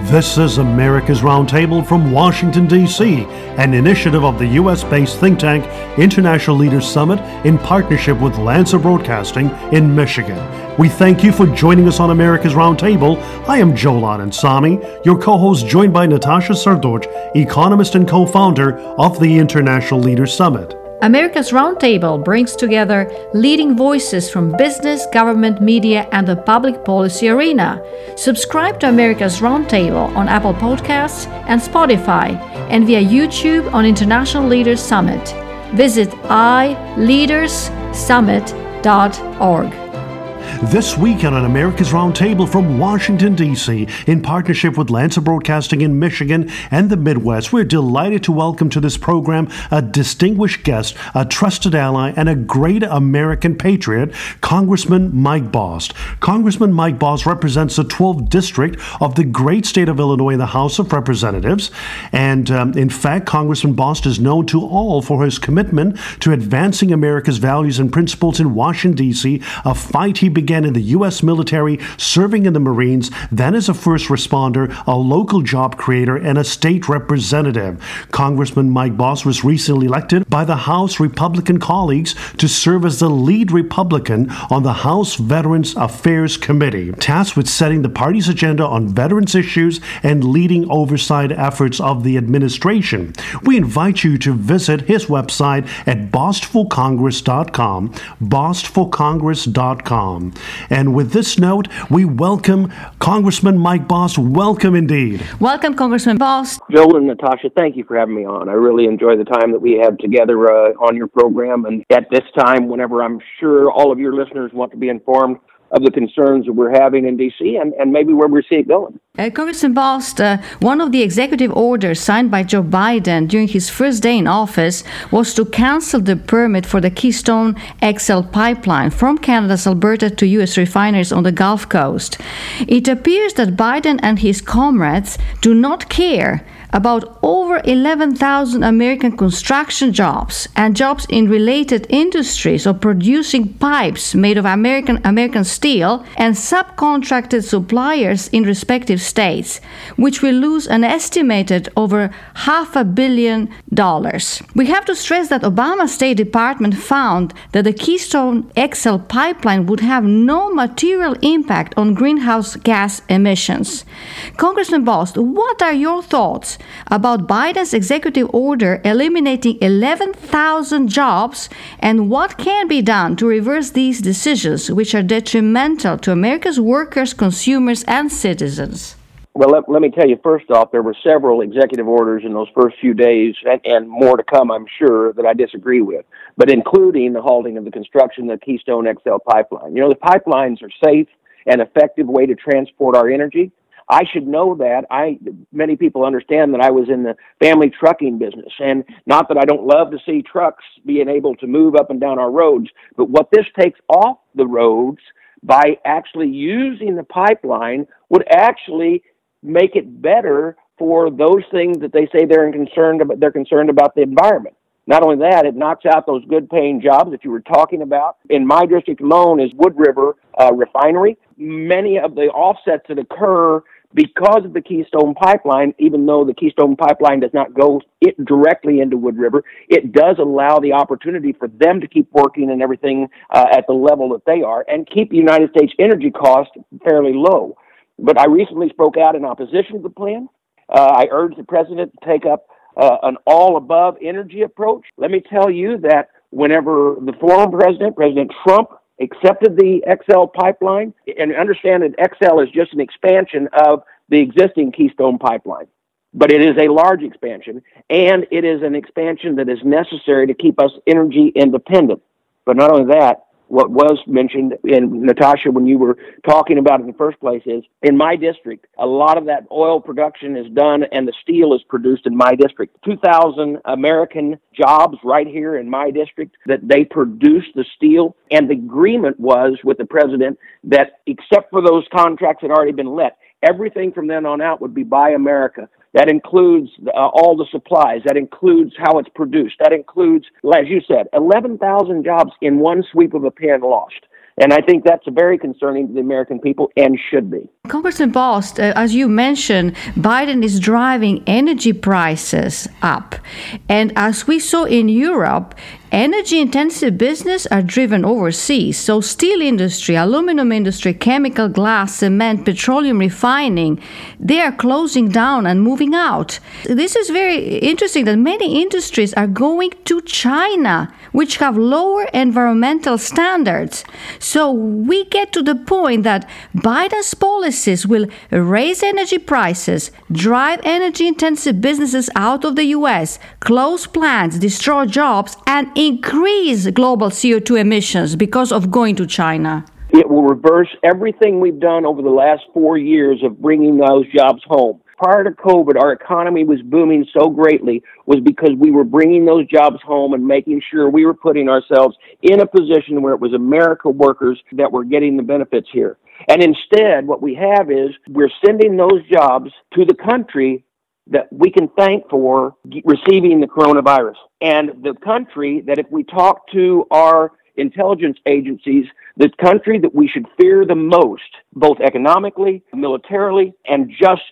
This is America's Roundtable from Washington, D.C., an initiative of the U.S. based think tank International Leaders Summit in partnership with Lanser Broadcasting in Michigan. We thank you for joining us on America's Roundtable. I am Joel Anand Samy, your co host, joined by Natasha Srdoc, economist and co founder of the International Leaders Summit. America's Roundtable brings together leading voices from business, government, media, and the public policy arena. Subscribe to America's Roundtable on Apple Podcasts and Spotify, and via YouTube on International Leaders Summit. Visit ileaderssummit.org. This weekend on America's Roundtable from Washington, D.C., in partnership with Lanser Broadcasting in Michigan and the Midwest, we're delighted to welcome to this program a distinguished guest, a trusted ally, and a great American patriot, Congressman Mike Bost. Congressman Mike Bost represents the 12th District of the great state of Illinois in the House of Representatives. And um, in fact, Congressman Bost is known to all for his commitment to advancing America's values and principles in Washington, D.C., a fight he began began in the U.S. military, serving in the Marines, then as a first responder, a local job creator, and a state representative. Congressman Mike Bost was recently elected by the House Republican colleagues to serve as the lead Republican on the House Veterans Affairs Committee, tasked with setting the party's agenda on veterans issues and leading oversight efforts of the administration. We invite you to visit his website at bostforcongress.com, bostforcongress.com. And with this note, we welcome Congressman Mike Bost. Welcome indeed. Welcome, Congressman Bost. Joel and Natasha, thank you for having me on. I really enjoy the time that we have together uh, on your program. And at this time, whenever I'm sure all of your listeners want to be informed of the concerns that we're having in D.C. and, and maybe where we see it going. Uh, Congressman Bost, uh, one of the executive orders signed by Joe Biden during his first day in office was to cancel the permit for the Keystone XL pipeline from Canada's Alberta to U.S. refineries on the Gulf Coast. It appears that Biden and his comrades do not care about over 11,000 American construction jobs and jobs in related industries of producing pipes made of American American steel and subcontracted suppliers in respective states, which will lose an estimated over half a billion. We have to stress that Obama's State Department found that the Keystone XL pipeline would have no material impact on greenhouse gas emissions. Congressman Bost, what are your thoughts about Biden's executive order eliminating 11,000 jobs and what can be done to reverse these decisions, which are detrimental to America's workers, consumers, and citizens? Well, let, let me tell you first off, there were several executive orders in those first few days, and, and more to come, I'm sure, that I disagree with, but including the halting of the construction of the Keystone XL pipeline. You know, the pipelines are safe and effective way to transport our energy. I should know that. I many people understand that I was in the family trucking business, and not that I don't love to see trucks being able to move up and down our roads, but what this takes off the roads by actually using the pipeline would actually make it better for those things that they say they're concerned about. They're concerned about the environment. Not only that, it knocks out those good paying jobs that you were talking about. In my district alone is Wood River uh, Refinery. Many of the offsets that occur because of the Keystone Pipeline, even though the Keystone Pipeline does not go it directly into Wood River, it does allow the opportunity for them to keep working and everything uh, at the level that they are and keep United States energy costs fairly low. But I recently spoke out in opposition to the plan. Uh, I urged the president to take up uh, an all above energy approach. Let me tell you that whenever the former president, President Trump, accepted the XL pipeline, and understand that XL is just an expansion of the existing Keystone pipeline. But it is a large expansion, and it is an expansion that is necessary to keep us energy independent. But not only that, what was mentioned in Natasha when you were talking about it in the first place is in my district, a lot of that oil production is done and the steel is produced in my district. 2,000 American jobs right here in my district that they produce the steel. And the agreement was with the president that except for those contracts that had already been let, everything from then on out would be Buy America. That includes uh, all the supplies. That includes how it's produced. That includes, as you said, 11,000 jobs in one sweep of a pen lost. And I think that's very concerning to the American people and should be. Congressman Bost, uh, as you mentioned, Biden is driving energy prices up. And as we saw in Europe, energy intensive business are driven overseas. So steel industry, aluminum industry, chemical, glass, cement, petroleum refining, they are closing down and moving out. This is very interesting that many industries are going to China, which have lower environmental standards. So we get to the point that Biden's policies will raise energy prices, drive energy intensive businesses out of the US, close plants, destroy jobs, and increase global CO2 emissions because of going to China. It will reverse everything we've done over the last four years of bringing those jobs home prior to COVID, our economy was booming so greatly was because we were bringing those jobs home and making sure we were putting ourselves in a position where it was America workers that were getting the benefits here. And instead, what we have is we're sending those jobs to the country that we can thank for receiving the coronavirus. And the country that if we talk to our intelligence agencies, the country that we should fear the most, both economically, militarily, and just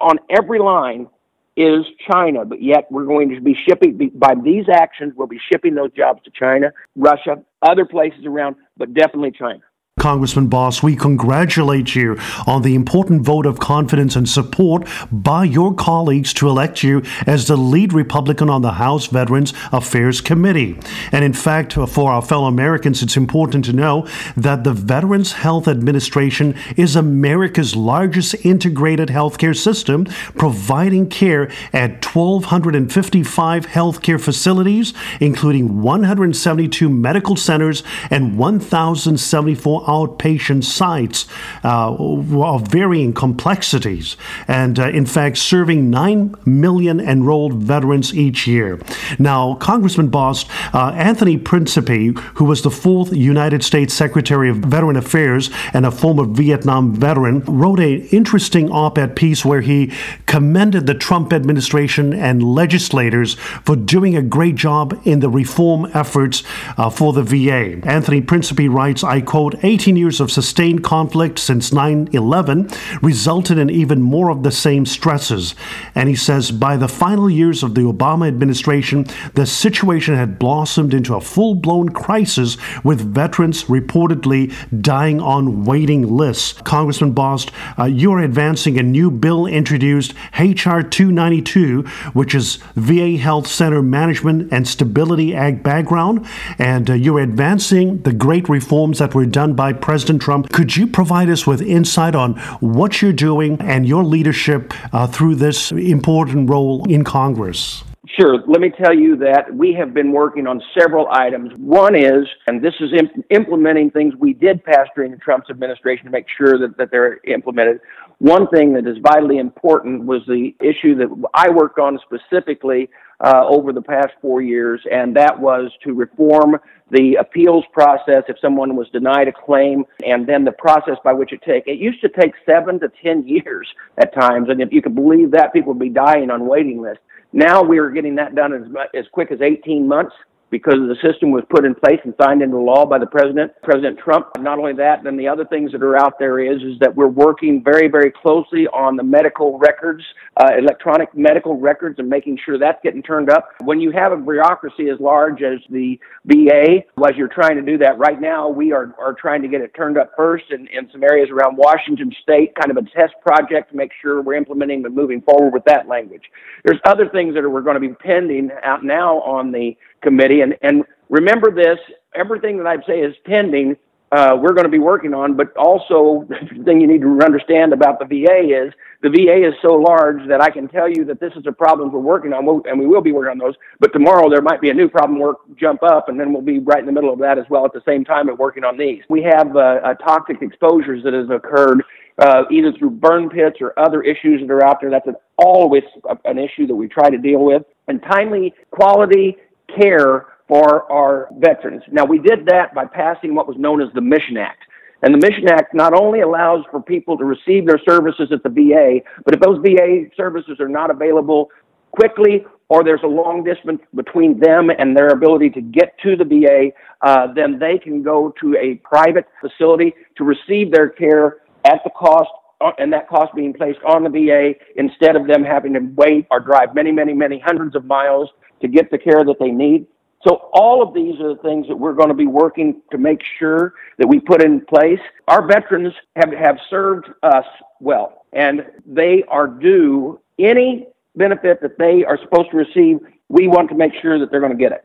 on every line is China, but yet we're going to be shipping, by these actions, we'll be shipping those jobs to China, Russia, other places around, but definitely China. Congressman Bost, we congratulate you on the important vote of confidence and support by your colleagues to elect you as the lead Republican on the House Veterans Affairs Committee. And in fact, uh, for our fellow Americans, it's important to know that the Veterans Health Administration is America's largest integrated healthcare system, providing care at 1,255 healthcare facilities, including 172 medical centers and 1,074 outpatient sites uh, of varying complexities, and uh, in fact, serving 9 million enrolled veterans each year. Now, Congressman Bost, uh, Anthony Principi, who was the fourth United States Secretary of Veteran Affairs and a former Vietnam veteran, wrote an interesting op ed piece where he commended the Trump administration and legislators for doing a great job in the reform efforts uh, for the VA. Anthony Principi writes, I quote, 18 years of sustained conflict since 9 11 resulted in even more of the same stresses. And he says by the final years of the Obama administration, the situation had blossomed into a full blown crisis with veterans reportedly dying on waiting lists. Congressman Bost, uh, you are advancing a new bill introduced, H.R. 292, which is VA Health Center Management and Stability Act background. And uh, you're advancing the great reforms that were done by President Trump. Could you provide us with insight on what you're doing and your leadership uh, through this important role in Congress? Sure. Let me tell you that we have been working on several items. One is, and this is imp- implementing things we did pass during the Trump's administration to make sure that, that they're implemented. One thing that is vitally important was the issue that I worked on specifically uh, over the past four years, and that was to reform the appeals process if someone was denied a claim, and then the process by which it take. It used to take seven to ten years at times, and if you could believe that, people would be dying on waiting lists. Now we are getting that done as, as quick as 18 months because the system was put in place and signed into law by the president, President Trump. Not only that, then the other things that are out there is is that we're working very, very closely on the medical records, uh, electronic medical records, and making sure that's getting turned up. When you have a bureaucracy as large as the VA, as you're trying to do that right now, we are, are trying to get it turned up first in, in some areas around Washington State, kind of a test project to make sure we're implementing and moving forward with that language. There's other things that are, we're going to be pending out now on the committee. And, and remember this everything that I say is pending. Uh, we're going to be working on, but also the thing you need to understand about the VA is the VA is so large that I can tell you that this is a problem we're working on, and we will be working on those. But tomorrow there might be a new problem work jump up, and then we'll be right in the middle of that as well at the same time at working on these. We have uh, toxic exposures that has occurred uh, either through burn pits or other issues that are out there. That's an, always an issue that we try to deal with. And timely, quality, care for our veterans. Now, we did that by passing what was known as the Mission Act. And the Mission Act not only allows for people to receive their services at the VA, but if those VA services are not available quickly or there's a long distance between them and their ability to get to the VA, uh, then they can go to a private facility to receive their care at the cost uh, and that cost being placed on the VA instead of them having to wait or drive many, many, many hundreds of miles to get the care that they need. So all of these are the things that we're going to be working to make sure that we put in place. Our veterans have, have served us well, and they are due any benefit that they are supposed to receive. We want to make sure that they're going to get it.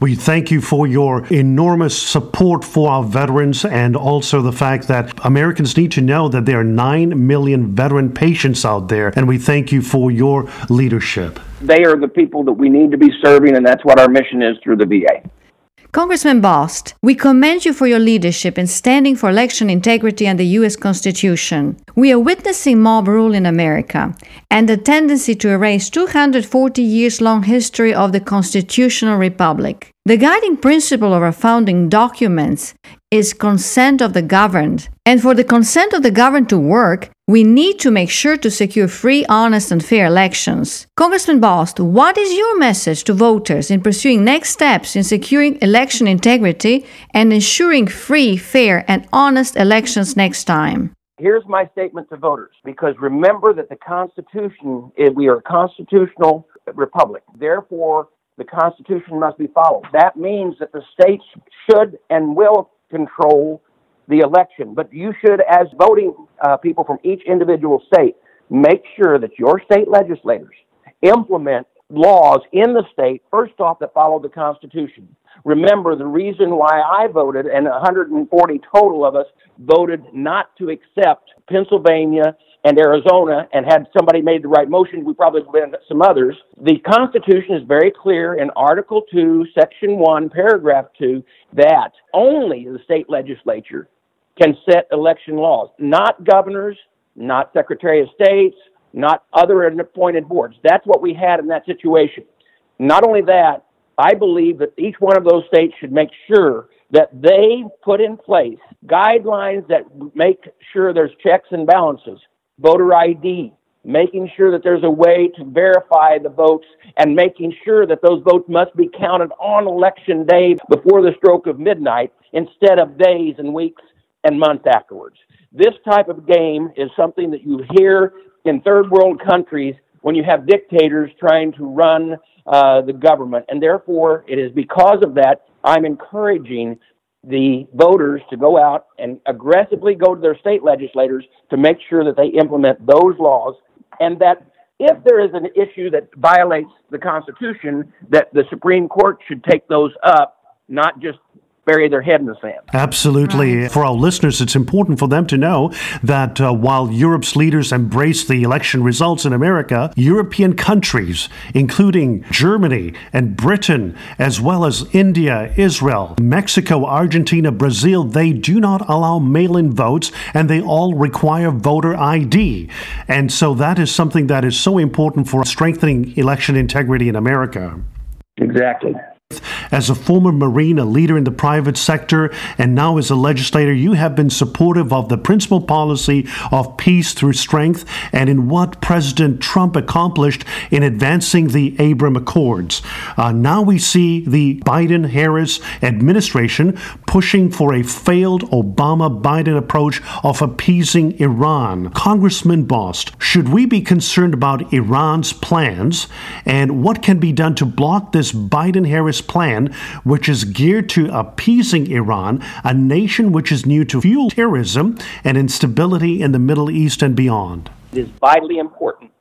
We thank you for your enormous support for our veterans and also the fact that Americans need to know that there are 9 million veteran patients out there. And we thank you for your leadership. They are the people that we need to be serving, and that's what our mission is through the VA. Congressman Bost, we commend you for your leadership in standing for election integrity and the U.S. Constitution. We are witnessing mob rule in America and the tendency to erase 240 years long history of the constitutional republic. The guiding principle of our founding documents is consent of the governed. And for the consent of the governed to work, we need to make sure to secure free, honest, and fair elections. Congressman Bost, what is your message to voters in pursuing next steps in securing election integrity and ensuring free, fair, and honest elections next time? Here's my statement to voters because remember that the Constitution, eh, we are a constitutional republic. Therefore, the Constitution must be followed. That means that the states should and will control the election. But you should, as voting uh, people from each individual state, make sure that your state legislators implement laws in the state, first off, that follow the Constitution. Remember, the reason why I voted, and 140 total of us voted not to accept Pennsylvania and Arizona, and had somebody made the right motion, we probably would have been some others. The Constitution is very clear in Article 2, Section 1, Paragraph 2, that only the state legislature can set election laws, not governors, not Secretary of States, not other appointed boards. That's what we had in that situation. Not only that, I believe that each one of those states should make sure that they put in place guidelines that make sure there's checks and balances, voter ID, making sure that there's a way to verify the votes and making sure that those votes must be counted on election day before the stroke of midnight instead of days and weeks and months afterwards. This type of game is something that you hear in third world countries when you have dictators trying to run uh, the government. And therefore, it is because of that I'm encouraging the voters to go out and aggressively go to their state legislators to make sure that they implement those laws and that if there is an issue that violates the Constitution, that the Supreme Court should take those up, not just bury their head in the sand. Absolutely. Right. For our listeners, it's important for them to know that uh, while Europe's leaders embrace the election results in America, European countries, including Germany and Britain, as well as India, Israel, Mexico, Argentina, Brazil, they do not allow mail in votes and they all require voter ID. And so that is something that is so important for strengthening election integrity in America. Exactly. As a former Marine, a leader in the private sector, and now as a legislator, you have been supportive of the principal policy of peace through strength and in what President Trump accomplished in advancing the Abraham Accords. Uh, now we see the Biden Harris administration pushing for a failed Obama Biden approach of appeasing Iran. Congressman Bost, should we be concerned about Iran's plans and what can be done to block this Biden Harris plan, which is geared to appeasing Iran, a nation which is new to fuel terrorism and instability in the Middle East and beyond. It is vitally important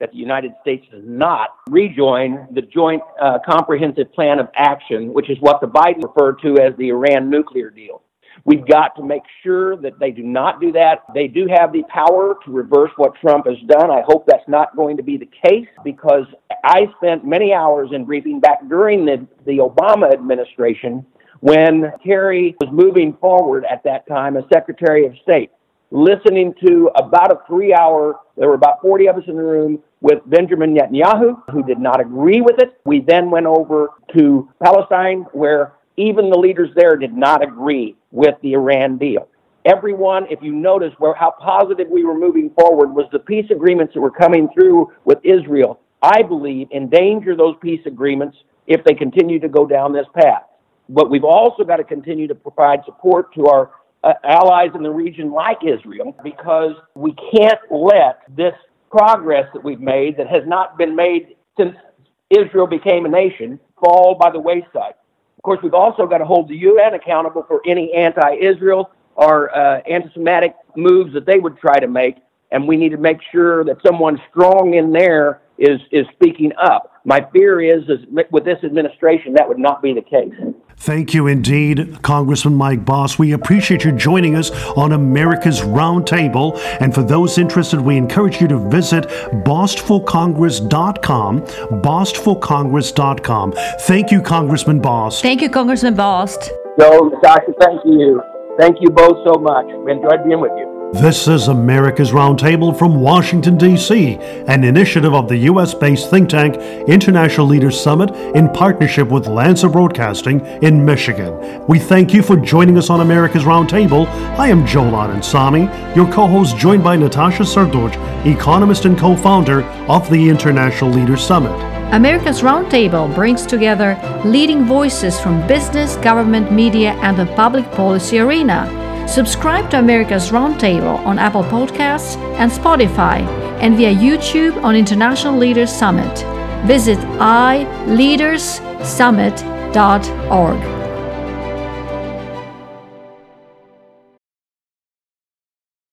that the United States does not rejoin the Joint uh, Comprehensive Plan of Action, which is what the Biden referred to as the Iran nuclear deal. We've got to make sure that they do not do that. They do have the power to reverse what Trump has done. I hope that's not going to be the case because I spent many hours in briefing back during the, the Obama administration when Kerry was moving forward at that time as Secretary of State, listening to about a three hour, there were about 40 of us in the room with Benjamin Netanyahu, who did not agree with it. We then went over to Palestine, where even the leaders there did not agree with the Iran deal. Everyone, if you notice where how positive we were moving forward was the peace agreements that were coming through with Israel. I believe, endanger those peace agreements if they continue to go down this path. But we've also got to continue to provide support to our uh, allies in the region like Israel because we can't let this progress that we've made that has not been made since Israel became a nation fall by the wayside. Of course, we've also got to hold the UN accountable for any anti Israel or uh, anti Semitic moves that they would try to make. And we need to make sure that someone strong in there is, is speaking up. My fear is, is with this administration, that would not be the case. Thank you indeed, Congressman Mike Bost. We appreciate you joining us on America's Roundtable. And for those interested, we encourage you to visit bostforcongress.com, bostforcongress.com. Thank you, Congressman Bost. Thank you, Congressman Bost. So, Natasha, thank you. Thank you both so much. We enjoyed being with you. This is America's Roundtable from Washington, D.C., an initiative of the U.S. based think tank International Leaders Summit in partnership with Lanser Broadcasting in Michigan. We thank you for joining us on America's Roundtable. I am Joel Anand your co host, joined by Natasha Srdoc, economist and co founder of the International Leaders Summit. America's Roundtable brings together leading voices from business, government, media, and the public policy arena. Subscribe to America's Roundtable on Apple Podcasts and Spotify and via YouTube on International Leaders Summit. Visit ileaderssummit.org.